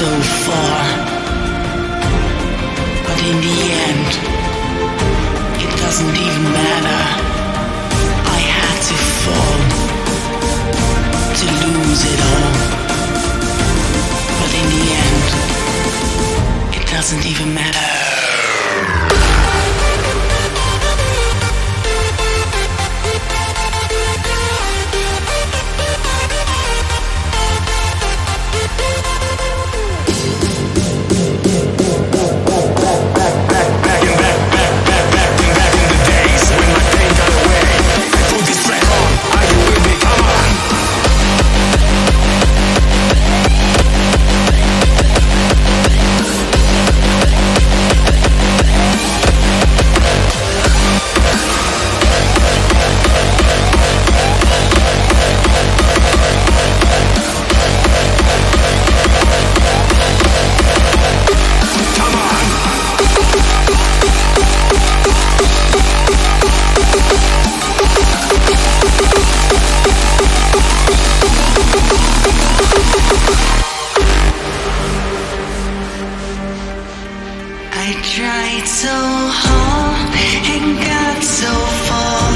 so far. But in the end, it doesn't even matter. I had to fall to lose it all. But in the end, it doesn't even matter. I tried so hard and got so far.